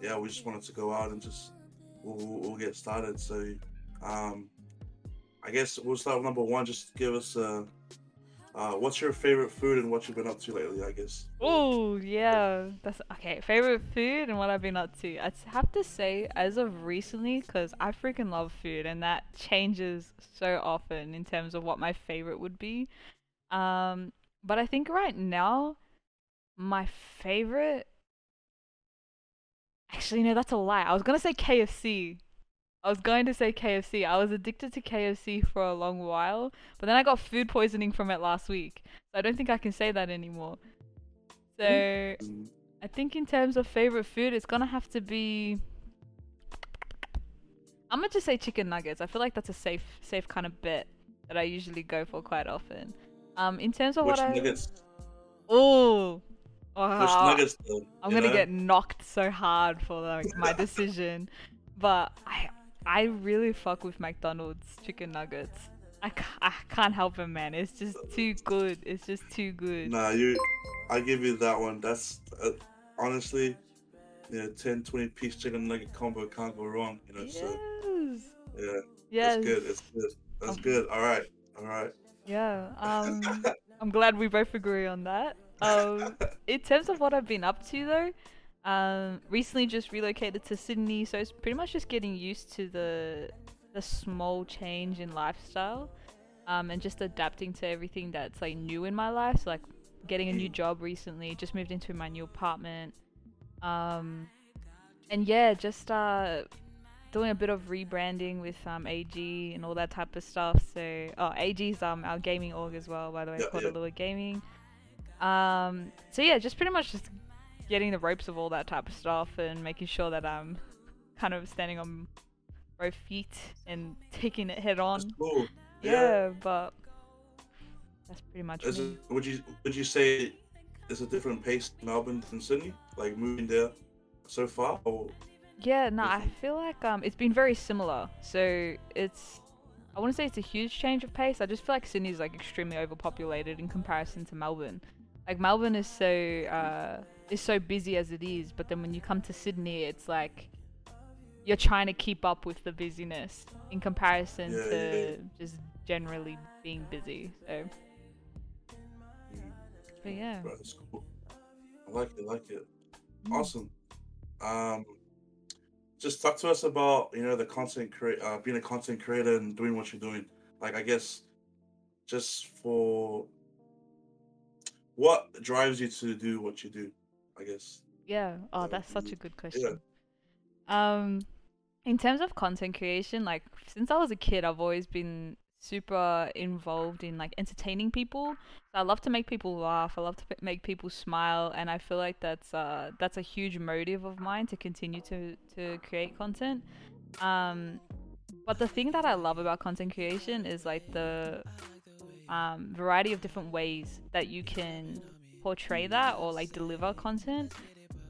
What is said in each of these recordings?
yeah, we just wanted to go out and just we'll, we'll, get started. So, um, I guess we'll start with number one. Just give us a. Uh, what's your favorite food and what you've been up to lately? I guess. Oh yeah, that's okay. Favorite food and what I've been up to. I have to say, as of recently, because I freaking love food, and that changes so often in terms of what my favorite would be. Um, but I think right now, my favorite. Actually, no, that's a lie. I was gonna say KFC. I was going to say KFC. I was addicted to KFC for a long while, but then I got food poisoning from it last week. So I don't think I can say that anymore. So Mm, I think in terms of favorite food, it's gonna have to be. I'm gonna just say chicken nuggets. I feel like that's a safe, safe kind of bet that I usually go for quite often. Um, in terms of Which what I. nuggets? Oh. Wow. nuggets? Though, I'm gonna know? get knocked so hard for like my decision, but I I really fuck with McDonald's chicken nuggets. I, ca- I can't help it, man. It's just too good. It's just too good. Nah, you. I give you that one. That's uh, honestly, yeah, 10, 20 piece chicken nugget combo can't go wrong. You know, so Yes. yeah, Yes. that's good. That's good. That's Um, good. All right, all right. Yeah. Um, I'm glad we both agree on that. Um, in terms of what I've been up to though, um, recently just relocated to Sydney, so it's pretty much just getting used to the the small change in lifestyle, um, and just adapting to everything that's like new in my life. So like getting a new job recently, just moved into my new apartment, um, and yeah, just uh doing a bit of rebranding with um AG and all that type of stuff. So oh AG's um our gaming org as well, by the way, Yeah, called yeah. Allure Gaming. Um so yeah, just pretty much just getting the ropes of all that type of stuff and making sure that I'm kind of standing on both feet and taking it head on. Cool. Yeah, but that's pretty much Is me. it, would you would you say it's a different pace in Melbourne than Sydney? Like moving there so far, or Yeah, no, I feel like um it's been very similar. So it's I wouldn't say it's a huge change of pace. I just feel like Sydney's like extremely overpopulated in comparison to Melbourne. Like Melbourne is so uh is so busy as it is, but then when you come to Sydney, it's like you're trying to keep up with the busyness in comparison Yeah, to yeah, just generally being busy. So, Mm, but yeah. bro, cool. I like it. I like it. Mm. Awesome. Um, just talk to us about you know the content create uh, being a content creator and doing what you're doing. Like I guess just for what drives you to do what you do. I guess. Yeah. Oh, that's such mm, a good question. Yeah. Um, in terms of content creation, like since I was a kid, I've always been super involved in like entertaining people. So I love to make people laugh. I love to p- make people smile, and I feel like that's uh that's a huge motive of mine to continue to to create content. Um, but the thing that I love about content creation is like the um, variety of different ways that you can portray that or like deliver content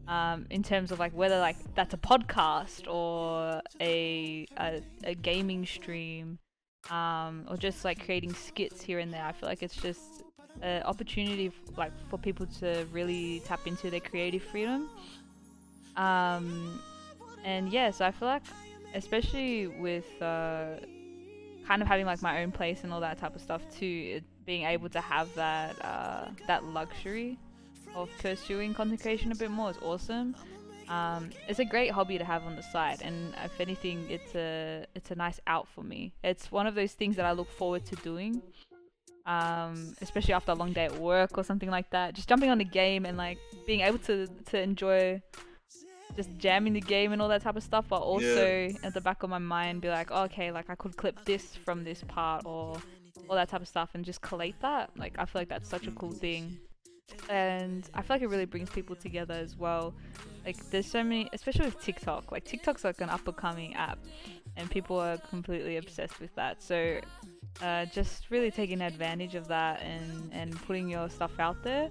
um, in terms of like whether like that's a podcast or a a, a gaming stream um, or just like creating skits here and there. I feel like it's just an opportunity f- like for people to really tap into their creative freedom. Um, and yeah so i feel like especially with uh, kind of having like my own place and all that type of stuff too it, being able to have that uh, that luxury of pursuing content creation a bit more is awesome. Um, it's a great hobby to have on the side and if anything it's a it's a nice out for me. It's one of those things that i look forward to doing um, especially after a long day at work or something like that. Just jumping on the game and like being able to to enjoy just jamming the game and all that type of stuff, but also at the back of my mind be like, oh, okay, like I could clip this from this part or all that type of stuff and just collate that. Like I feel like that's such a cool thing. And I feel like it really brings people together as well. Like there's so many especially with TikTok. Like TikTok's like an up and coming app and people are completely obsessed with that. So uh, just really taking advantage of that and, and putting your stuff out there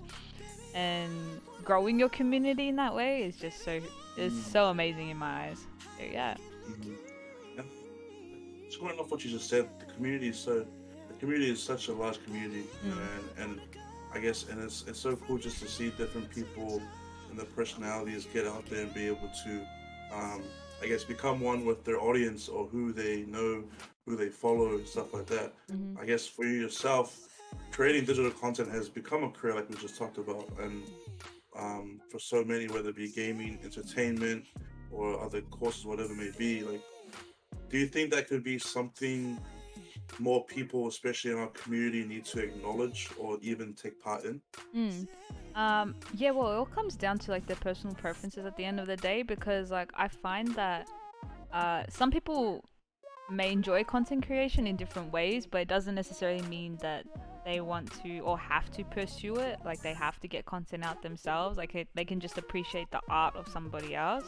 and growing your community in that way is just so is Mm. so amazing in my eyes. So yeah. Mhm. Yeah. Just going off what you just said, the community is so the community is such a large community, Mm. and, and I guess and it's it's so cool just to see different people and their personalities get out there and be able to um, I guess, become one with their audience or who they know, who they follow, and stuff like that. Mhm. I guess for you yourself, creating digital content has become a career, like we just talked about, and um, for so many, whether it be gaming, entertainment, or other courses, whatever it may be, like, do you think that could be something more people, especially in our community, need to acknowledge or even take part in? Mm. Um, yeah, well, it all comes down to like their personal preferences at the end of the day because like I find that uh, some people may enjoy content creation in different ways, but it doesn't necessarily mean that they want to or have to pursue it. Like they have to get content out themselves. Like it, they can just appreciate the art of somebody else.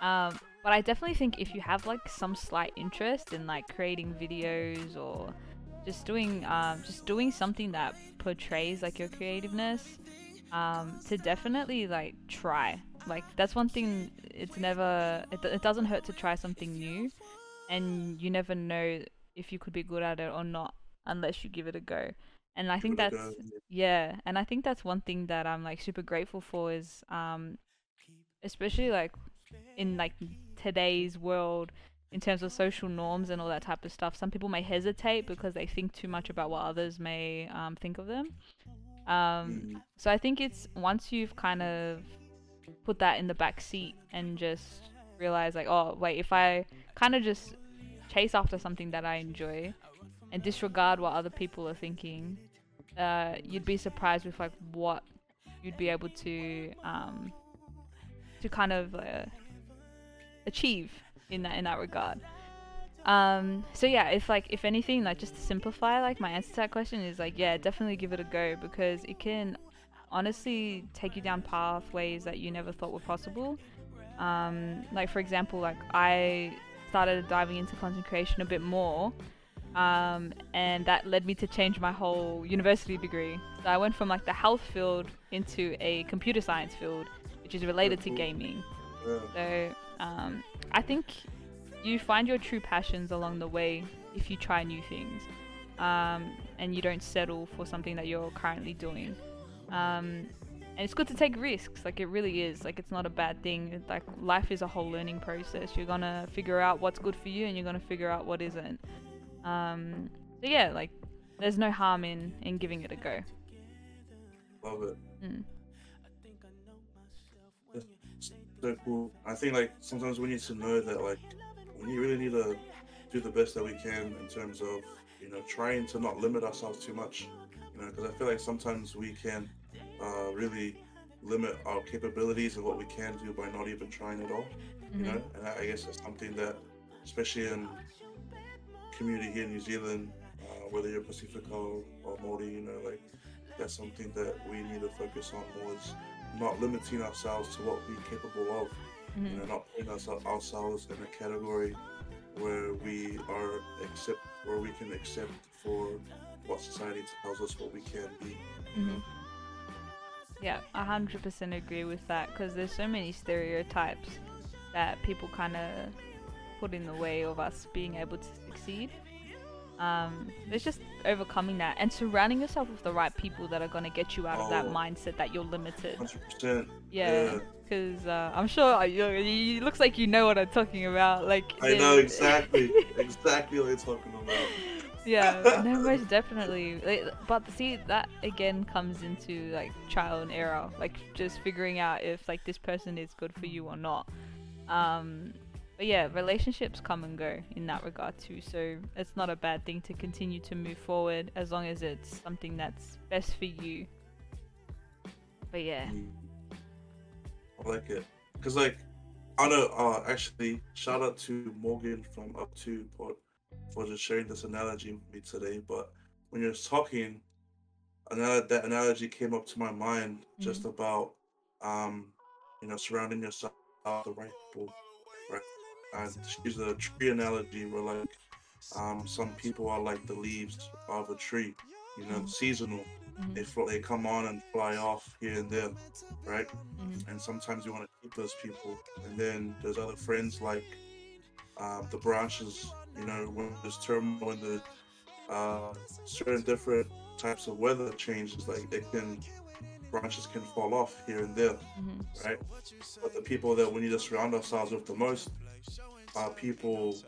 Um, but I definitely think if you have like some slight interest in like creating videos or just doing um, just doing something that portrays like your creativeness, um, to definitely like try. Like that's one thing. It's never. It, it doesn't hurt to try something new, and you never know if you could be good at it or not unless you give it a go. And I think Give it a that's yeah, and I think that's one thing that I'm like super grateful for is um especially like in like today's world in terms of social norms and all that type of stuff. Some people may hesitate because they think too much about what others may um, think of them. Um, Mm. so I think it's once you've kind of put that in the back seat and just realize like, oh wait, if I kind of just chase after something that I enjoy and disregard what other people are thinking, uh, you'd be surprised with like what you'd be able to um, to kind of uh, achieve in that in that regard. Um, so yeah, if like if anything, like just to simplify, like my answer to that question is like yeah, definitely give it a go because it can honestly take you down pathways that you never thought were possible. Um, like for example, like I started diving into content creation a bit more, um, and that led me to change my whole university degree. So I went from like the health field into a computer science field, which is related to gaming. So um, I think you find your true passions along the way if you try new things um, and you don't settle for something that you're currently doing. Um, and it's good to take risks, like it really is. Like it's not a bad thing. It's like life is a whole learning process. You're gonna figure out what's good for you, and you're gonna figure out what isn't. Um, so yeah, like there's no harm in in giving it a go. Love it. Mm. so cool. I think like sometimes we need to know that like we really need to do the best that we can in terms of you know trying to not limit ourselves too much. You know, because I feel like sometimes we can uh, really limit our capabilities and what we can do by not even trying at all. You Mhm. know, and I I guess it's something that, especially in community here in New Zealand, uh, whether you're Pasifika or Maori, you know, like that's something that we need to focus on more is not limiting ourselves to what we're capable of. You Mhm. know, not putting us, ourselves in a category where we are accept, where we can accept for what society tells us what we can be. hmm Yeah, a hundred percent agree with that because there's so many stereotypes that people kind of put in the way of us being able to succeed. Um, it's just overcoming that and surrounding yourself with the right people that are gonna get you out of that Oh. mindset that you're limited. Hundred percent. Yeah, because uh, I'm sure you, you it looks like you know what I'm talking about. Like I know exactly, exactly what you're talking about. yeah, no, most definitely. Like, But see, that again comes into like trial and error, like just figuring out if like this person is good for you or not. Um, but yeah, relationships come and go in that regard too. So it's not a bad thing to continue to move forward as long as it's something that's best for you. But yeah, Mm. I like it because, like, I know. Uh, actually, shout out to Morgan from Up to Pod for just sharing this analogy with me today. But when you're talking, another that analogy came up to my mind just about, um, you know, surrounding yourself with the right people, right? And she used a tree analogy where, like, um, some people are like the leaves of a tree, you know, Mhm. seasonal. Mhm. They fl- they come on and fly off here and there, right? Mhm. and sometimes you want to keep those people. And then there's other friends like um, the branches, you know, when there's turmoil, when there's uh, certain different types of weather changes, like they can branches can fall off here and there, hmm right? But the people that we need to surround ourselves with the most are people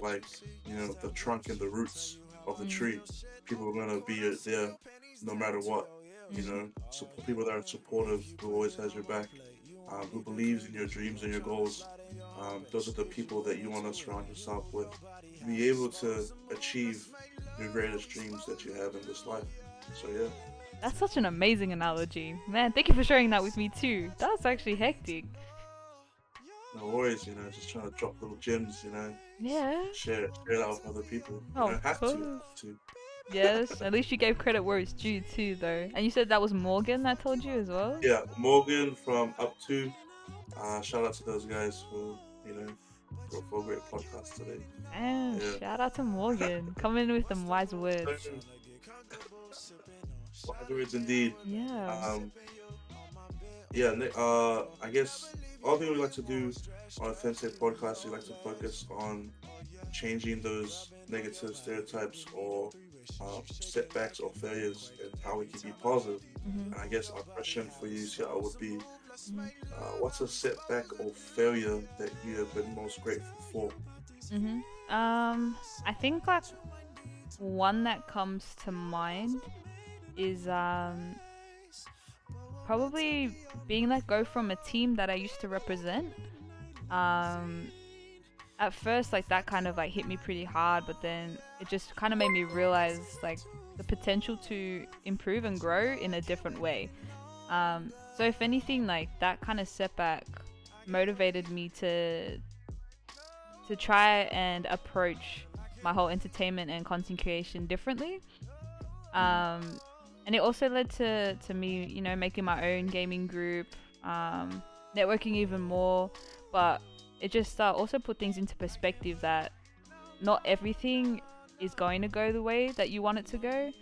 like you know the trunk and the roots of the Mm. tree. People are gonna be there no matter what. You know, support people that are supportive, who always has your back, um, who believes in your dreams and your goals. Um, those are the people that you want to surround yourself with. To be able to achieve your greatest dreams that you have in this life. So yeah. That's such an amazing analogy. Man, thank you for sharing that with me too. That's actually hectic. No worries, you know, just trying to drop little gems, you know, Yeah. share it, share that with other people. Oh, don't of have to, course. to. Yes. At least you gave credit where it's due too, though. And you said that was Morgan that told you as well. Yeah, Morgan from Up To. Uh, shout out to those guys for you know for, for a great podcast today. Damn, Yeah. shout out to Morgan. Coming in with some wise words. Wise words indeed. Yeah. Um, yeah, uh, I guess all thing we like to do on a Sensei podcast, we like to focus on changing those negative stereotypes or uh, setbacks or failures and how we can be positive. hmm And I guess our question for you, Seattle, would be uh, what's a setback or failure that you have been most grateful for? hmm Um, I think like one that comes to mind is um probably being let go from a team that I used to represent. Um, at first, like that kind of like hit me pretty hard, but then it just kind of made me realize like the potential to improve and grow in a different way. Um, so if anything, like that kind of setback motivated me to to try and approach my whole entertainment and content creation differently. Um, and it also led to, to me, you know, making my own gaming group, um, networking even more. But it just uh, also put things into perspective that not everything is going to go the way that you want it to go.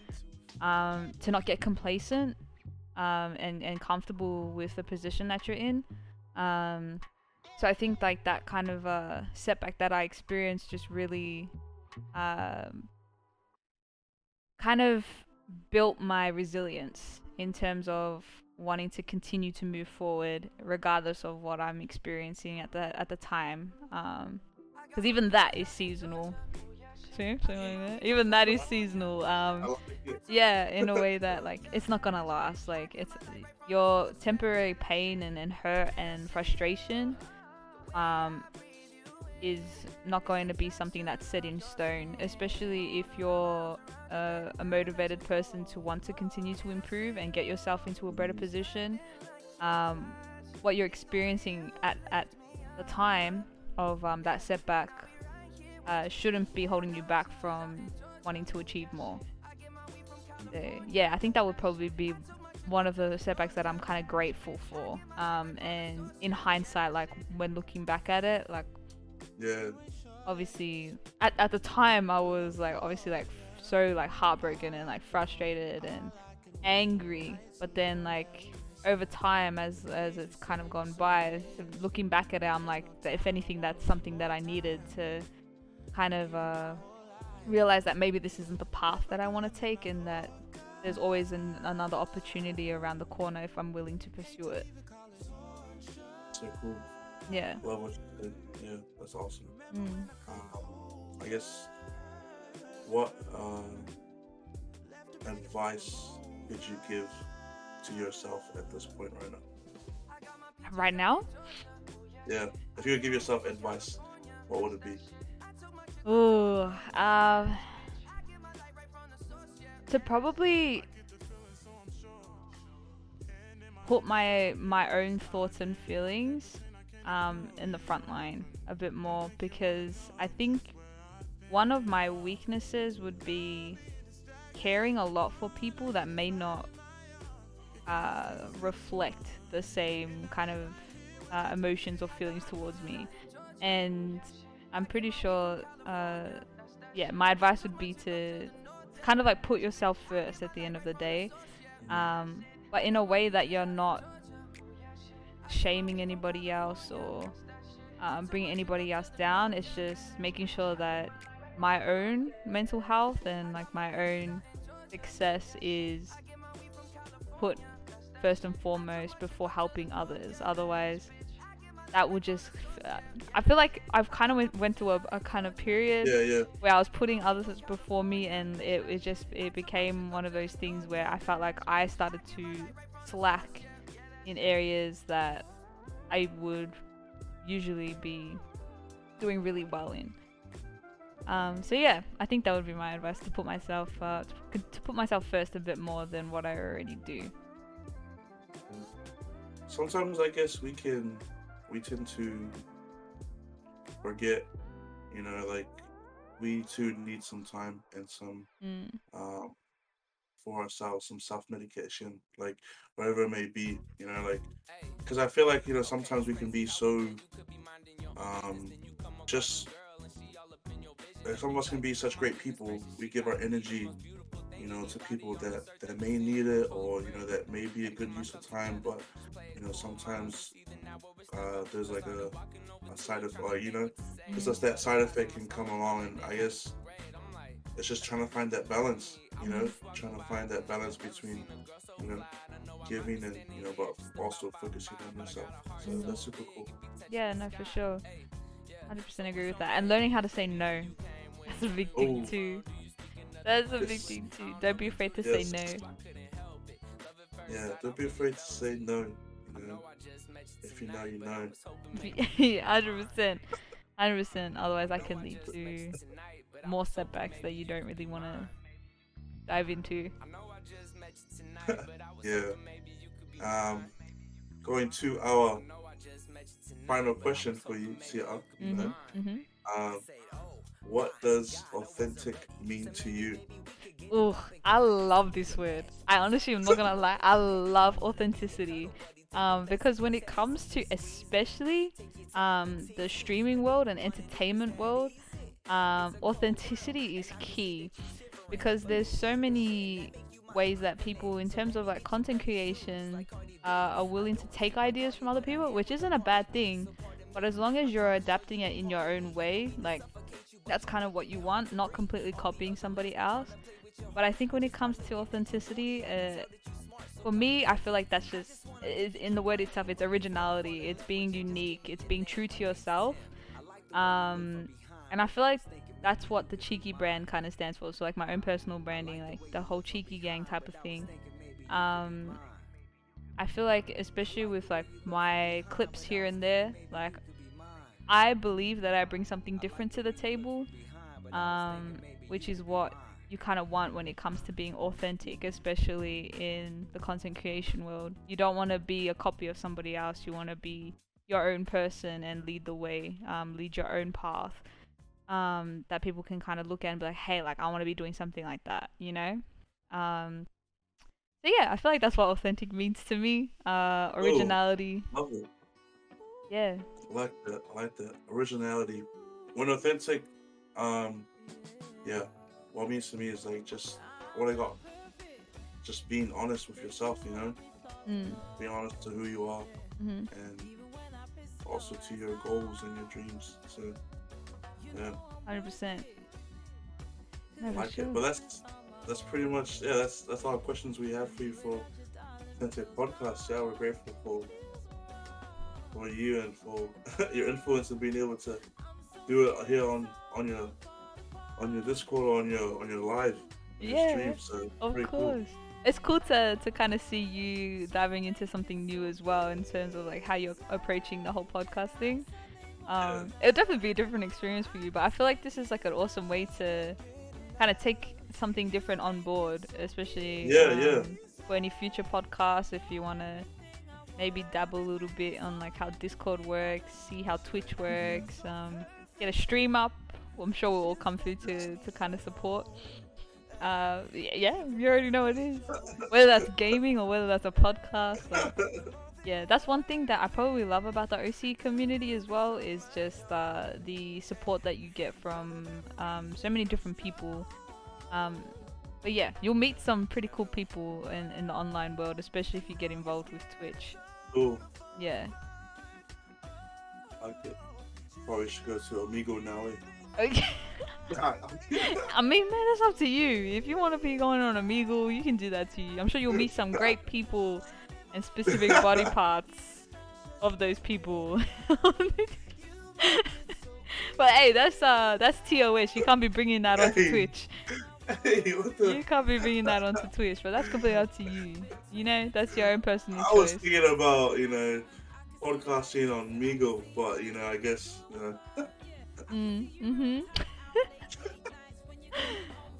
Um, to not get complacent um, and, and comfortable with the position that you're in. Um, so I think like that kind of uh, setback that I experienced just really um, kind of built my resilience in terms of wanting to continue to move forward regardless of what I'm experiencing at the at the time. Because even that is seasonal. See, something like that. Even that is seasonal. Um, yeah in a way that like it's not gonna last like it's your temporary pain and, and hurt and frustration um is not going to be something that's set in stone especially if you're a, a motivated person to want to continue to improve and get yourself into a better position um what you're experiencing at at the time of um, that setback uh, shouldn't be holding you back from wanting to achieve more so, yeah, I think that would probably be one of the setbacks that I'm kind of grateful for. Um, and in hindsight, like when looking back at it, like Yeah, obviously at, at the time I was like obviously like so like heartbroken and like frustrated and angry. But then like over time, as as it's kind of gone by, looking back at it, I'm like, if anything, that's something that I needed to kind of uh, realize that maybe this isn't the path that I want to take, and that there's always an, another opportunity around the corner if I'm willing to pursue it. so cool. Yeah. Love what Yeah, that's awesome. Mm. Um, I guess what um, advice could you give to yourself at this point right now? Right now, Yeah, if you would give yourself advice, what would it be? Ooh, um, to probably put my my own thoughts and feelings um, in the front line a bit more because I think one of my weaknesses would be caring a lot for people that may not uh, reflect the same kind of uh, emotions or feelings towards me, and I'm pretty sure, uh, yeah, my advice would be to kind of like put yourself first at the end of the day, um, but in a way that you're not shaming anybody else or um, bringing anybody else down. It's just making sure that my own mental health and like my own success is put first and foremost before helping others. Otherwise, that would just. Uh, I feel like I've kind of went, went through a, a kind of period Yeah, yeah. where I was putting others before me, and it, it just it became one of those things where I felt like I started to slack in areas that I would usually be doing really well in. Um, so yeah, I think that would be my advice to put myself uh, to, to put myself first a bit more than what I already do. Sometimes I guess we can we tend to forget, you know, like we too need some time and some Mm, um for ourselves, some self medication, like whatever it may be, you know, like because I feel like you know sometimes we can be so um just like some of us can be such great people. We give our energy, you know, to people that that may need it or you know that may be a good use of time, but you know sometimes uh, there's like a, a side effect, or, you know, it's just that side effect can come along, and I guess it's just trying to find that balance, you know, mm-hmm. trying to find that balance between, you know, giving and you know, but also focusing on yourself. So that's super cool. yeah, no, for sure. Hundred percent agree with that. And learning how to say no. That's a big thing Oh. too. That's a big thing too. Don't be afraid to Yes. say no. Yeah, don't be afraid to say no. You know, if you know, you know. no. Hundred percent. Hundred percent. Otherwise, that can lead to more setbacks that you don't really want to dive into. yeah. Um, going to our final question for you, Sia. Mhm. Mhm. um, what does authentic mean to you? Ooh, I love this word. I honestly am not gonna lie. I love authenticity. Um, because when it comes to especially um, the streaming world and entertainment world, um, authenticity is key because there's so many ways that people, in terms of like content creation, uh, are willing to take ideas from other people, which isn't a bad thing. But as long as you're adapting it in your own way, like that's kind of what you want, not completely copying somebody else. But I think when it comes to authenticity, uh, for me, I feel like that's just in the word itself. It's originality. It's being unique. It's being true to yourself. Um, and I feel like that's what the cheeky brand kind of stands for. So like my own personal branding, like the whole cheeky gang type of thing. Um, I feel like especially with like my clips here and there, like I believe that I bring something different to the table, um, which is what you kind of want when it comes to being authentic, especially in the content creation world. You don't want to be a copy of somebody else. You want to be your own person and lead the way, um, lead your own path. Um, that people can kind of look at and be like, hey, like I want to be doing something like that, you know. Um, so yeah, I feel like that's what authentic means to me. Uh, originality. Love it. Yeah. I like that. I like that. Originality. When authentic, um, yeah, what it means to me is like just what I got. Just being honest with yourself, you know, Mm. being honest to who you are hmm and also to your goals and your dreams. So, yeah, Hundred percent. Like sure. it. But that's that's pretty much yeah. That's that's all the questions we have for you for authentic podcast. Yeah, we're grateful for for you and for your influence and being able to do it here on on your on your Discord or on your on your live on your Yeah, stream. So Of course. It's cool to, to kind of see you diving into something new as well in terms of like how you're approaching the whole podcast Um, It'll definitely be a different experience for you, but I feel like this is like an awesome way to kind of take something different on board, especially Yeah, yeah. um, for any future podcasts. If you want to maybe dabble a little bit on like how Discord works, see how Twitch works, um, get a stream up. I'm sure we'll all come through to, to kind of support. Uh, yeah, you already know what it is. Whether that's gaming or whether that's a podcast. Like. yeah, that's one thing that I probably love about the OC community as well is just uh, the support that you get from um, so many different people. Um, but yeah, you'll meet some pretty cool people in, in the online world, especially if you get involved with Twitch. cool. Yeah. It. Probably should go to Omegle now. Eh? Okay. I mean, man, that's up to you. If you want to be going on Omegle, you can do that too. I'm sure you'll meet some great people and specific body parts of those people. but hey, that's uh that's TOS. You can't be bringing that onto Hey. Twitch. Hey, the? You can't be bringing that onto Twitch, but that's completely up to you. You know, that's your own personal I was choice. thinking about you know podcasting on Migo, but you know I guess you know Mm, mm-hmm.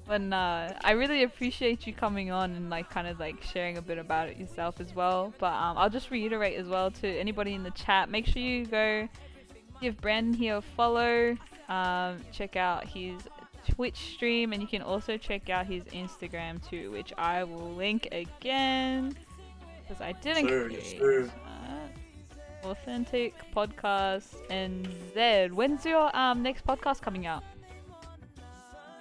But nah, I really appreciate you coming on and like kind of like sharing a bit about it yourself as well. But um, I'll just reiterate as well to anybody in the chat, make sure you go give Brandon here a follow. Um, check out his Twitch stream, and you can also check out his Instagram too, which I will link again because I didn't create sir. Authentic podcast NZ. When's your um next podcast coming out?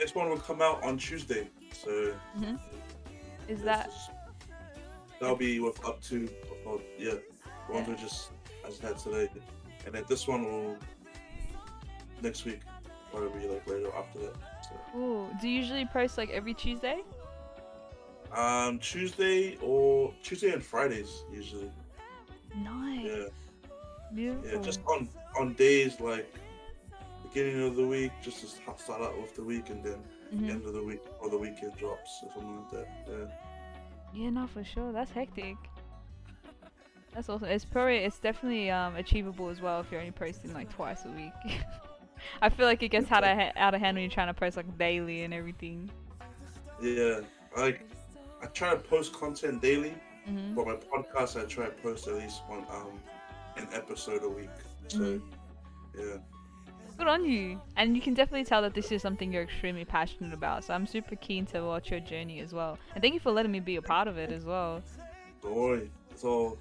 This one will come out on Tuesday. So Is this that is- that'll be with up to yeah the ones we just as had today, and then this one will next week probably like later after that. So. Ooh, do you usually post like every Tuesday? Um, Tuesday or Tuesday and Fridays usually. Nice. Yeah, Beautiful. yeah, just on on days like beginning of the week, just to start out with the week, and then Mhm. end of the week or the weekend drops something like that. Yeah. Yeah, no, for sure. That's hectic. That's awesome. It's probably it's definitely um achievable as well if you're only posting like twice a week. I feel like it gets out of ha- out of hand when you're trying to post like daily and everything. Yeah, I I try to post content daily, hmm but my podcast I try to post at least one um an episode a week. So Mhm. yeah, Good on you. And you can definitely tell that this is something you're extremely passionate about. So I'm super keen to watch your journey as well. And thank you for letting me be a part of it as well. don't worry, it's all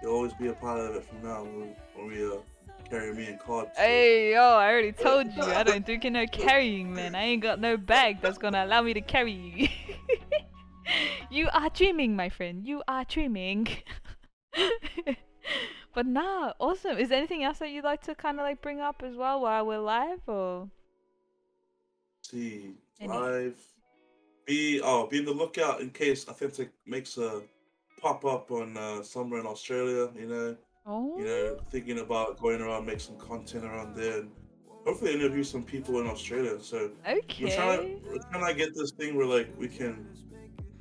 you'll always be a part of it from now on, when we uh carry me in cards. so- Hey, yo, I already told you. I don't do no carrying, man. I ain't got no bag that's gonna allow me to carry you. you are dreaming, my friend. You are dreaming. but nah, awesome. Is there anything else that you'd like to kind of like bring up as well while we're live, or? see Any- live. Be oh be on the lookout in case Authentic makes a pop up on uh, somewhere in Australia. You know, Oh. you know, thinking about going around, make some content around there, and hopefully interview some people in Australia. So okay. we're trying to we're trying to get this thing where like we can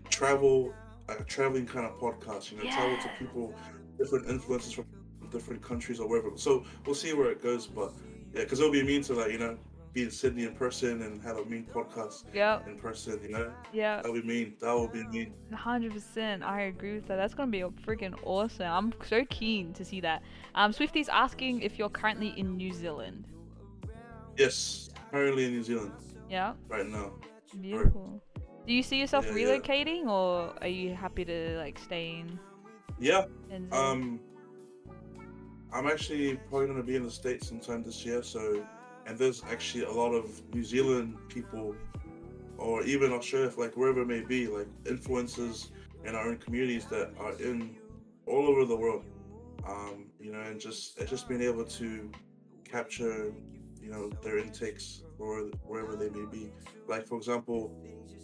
travel, like a traveling kind of podcast. You know, travel to people, different influences from different countries or wherever. So we'll see where it goes, but yeah, because it'll be mean to like you know be in Sydney in person and have a mean podcast Yep. in person. You know, Yeah. that would be mean. That would be mean. Hundred percent, I agree with that. That's gonna be freaking awesome. I'm so keen to see that. Um, Swifty's asking if you're currently in New Zealand. Yes, currently in New Zealand Yeah, right now. beautiful. Do you see yourself Yeah, yeah. relocating, or are you happy to like stay in? Yeah, Um, I'm actually probably going to be in the States sometime this year. So, and there's actually a lot of New Zealand people, or even Australia, like wherever it may be, like influencers in our own communities that are in all over the world. Um, you know, and just just being able to capture, you know, their intakes or wherever they may be. Like for example,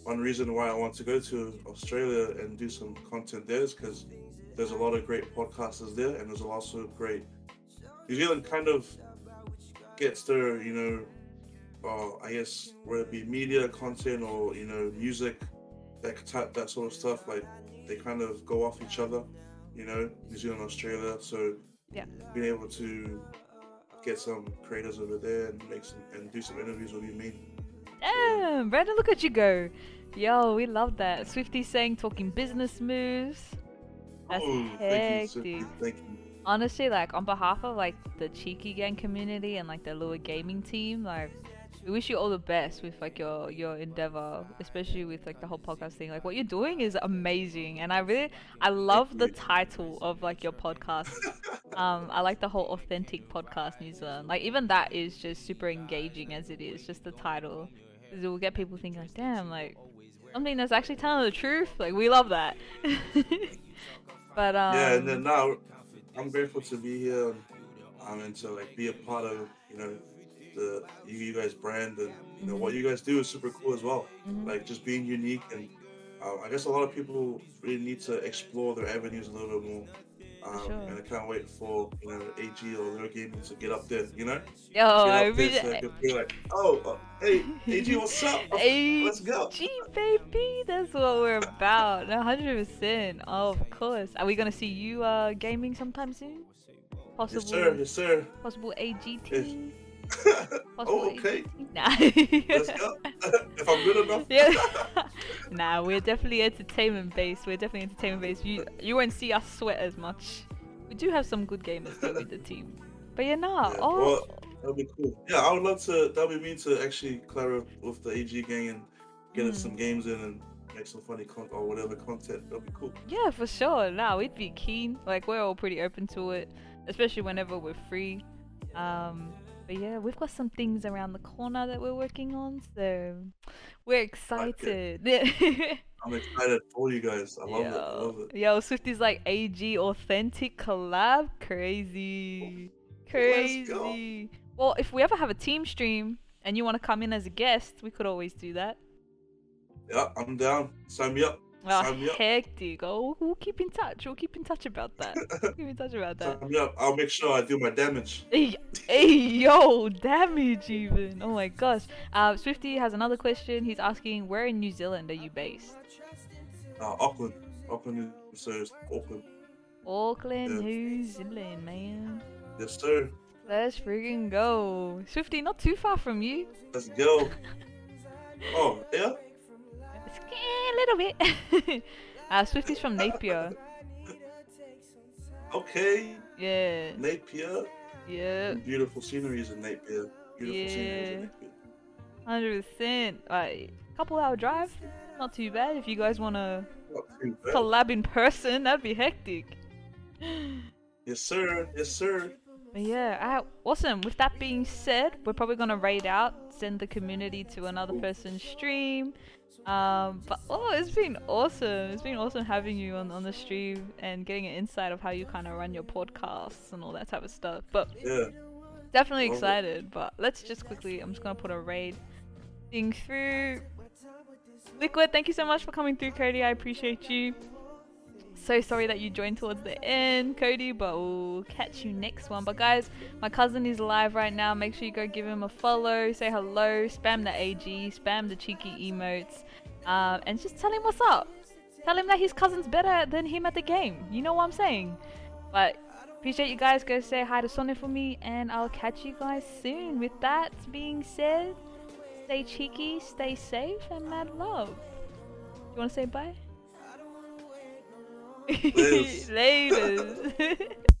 one reason why I want to go to Australia and do some content there is because there's a lot of great podcasters there, and there's also great. New Zealand kind of gets their, you know, uh, I guess whether it be media content or you know music, that type that sort of stuff. Like they kind of go off each other, you know, New Zealand, Australia. So Yeah. being able to get some creators over there and make some and do some interviews would be mean. Damn, Brandon, look at you go. Yo, we love that. Swifty saying talking business moves. That's oh, thank you, Swifty, thank you. Honestly, like on behalf of like the Cheeky Gang community and like the Allure Gaming team, like we wish you all the best with like your your endeavor, especially with like the whole podcast thing. Like what you're doing is amazing, and I really I love the title of like your podcast. um, I like the whole authentic podcast New Zealand. Like even that is just super engaging as it is, just the title. It will get people thinking like, damn, like something that's actually telling the truth. Like we love that. but um, yeah, and then now I'm grateful to be here and um, and to like be a part of you know the you, guys brand and you know what you guys do is super cool as well. mhm. Like just being unique and uh, I guess a lot of people really need to explore their avenues a little bit more. Um, sure. And I can't wait for you know AG or Lure Gaming to get up there. You know, Yo, get I there really. so I can be like, oh, uh, hey AG, what's up? AG, Let's go. baby, that's what we're about. Hundred percent. Of course. Are we gonna see you uh gaming sometime soon? Possible, Yes, sir. Yes, sir. possible AG Yes. Oh, okay. Nah. Let's go. if I'm good enough. yeah. nah, we're definitely entertainment based. We're definitely entertainment based. You you won't see us sweat as much. We do have some good gamers though with the team. But yeah, nah. Yeah, oh, well- That'd be cool. Yeah, I would love to. That'd be me to actually collaborate with the AG gang and get us Mm. some games in and make some funny content or whatever content. That'd be cool. yeah, for sure. Nah, we'd be keen. Like we're all pretty open to it, especially whenever we're free. Um, but yeah, we've got some things around the corner that we're working on, so we're excited. I'm excited for you guys. I love it. I Yo, love it. yo, Swifty's like AG authentic collab, crazy, crazy. Well, if we ever have a team stream and you want to come in as a guest, we could always do that. Yeah, I'm down. Sign me up. Oh, Sign me up. hectic! Oh, we'll keep in touch. We'll keep in touch about that. We'll keep in touch about that. Sign me up. I'll make sure I do my damage. Hey, hey, yo, damage even. Oh my gosh. Uh, Swifty has another question. He's asking, where in New Zealand are you based? Uh, Auckland. Auckland so Auckland. Auckland, Yeah. New Zealand, man. Yes, sir. Let's friggin' go. Swifty, not too far from you. Let's go. Oh, yeah? It's a little bit. uh, Swifty's from Napier. Okay. Yeah, Napier. yeah, Beautiful sceneries in Napier. Beautiful sceneries Yeah. in Napier. hundred percent. Like couple hour drive, not too bad. If you guys wanna Not too bad. collab in person, that'd be hectic. Yes, sir. Yes, sir. Yeah, ah, awesome. With that being said, we're probably gonna raid out, send the community to another person's stream. Um, but oh, it's been awesome. It's been awesome having you on, on the stream and getting an insight of how you kind of run your podcasts and all that type of stuff. But Yeah. definitely Love it. excited. But let's just quickly, I'm just gonna put a raid thing through. Liquid, thank you so much for coming through, Cody. I appreciate you. So sorry that you joined towards the end, Cody, but we'll catch you next one. But guys, my cousin is live right now. Make sure you go give him a follow, say hello, spam the AG, spam the cheeky emotes, um, and just tell him what's up. Tell him that his cousin's better than him at the game. You know what I'm saying? But appreciate you guys. Go say hi to Sonia for me, and I'll catch you guys soon. With that being said, stay cheeky, stay safe, and mad love. You want to say bye? Laters.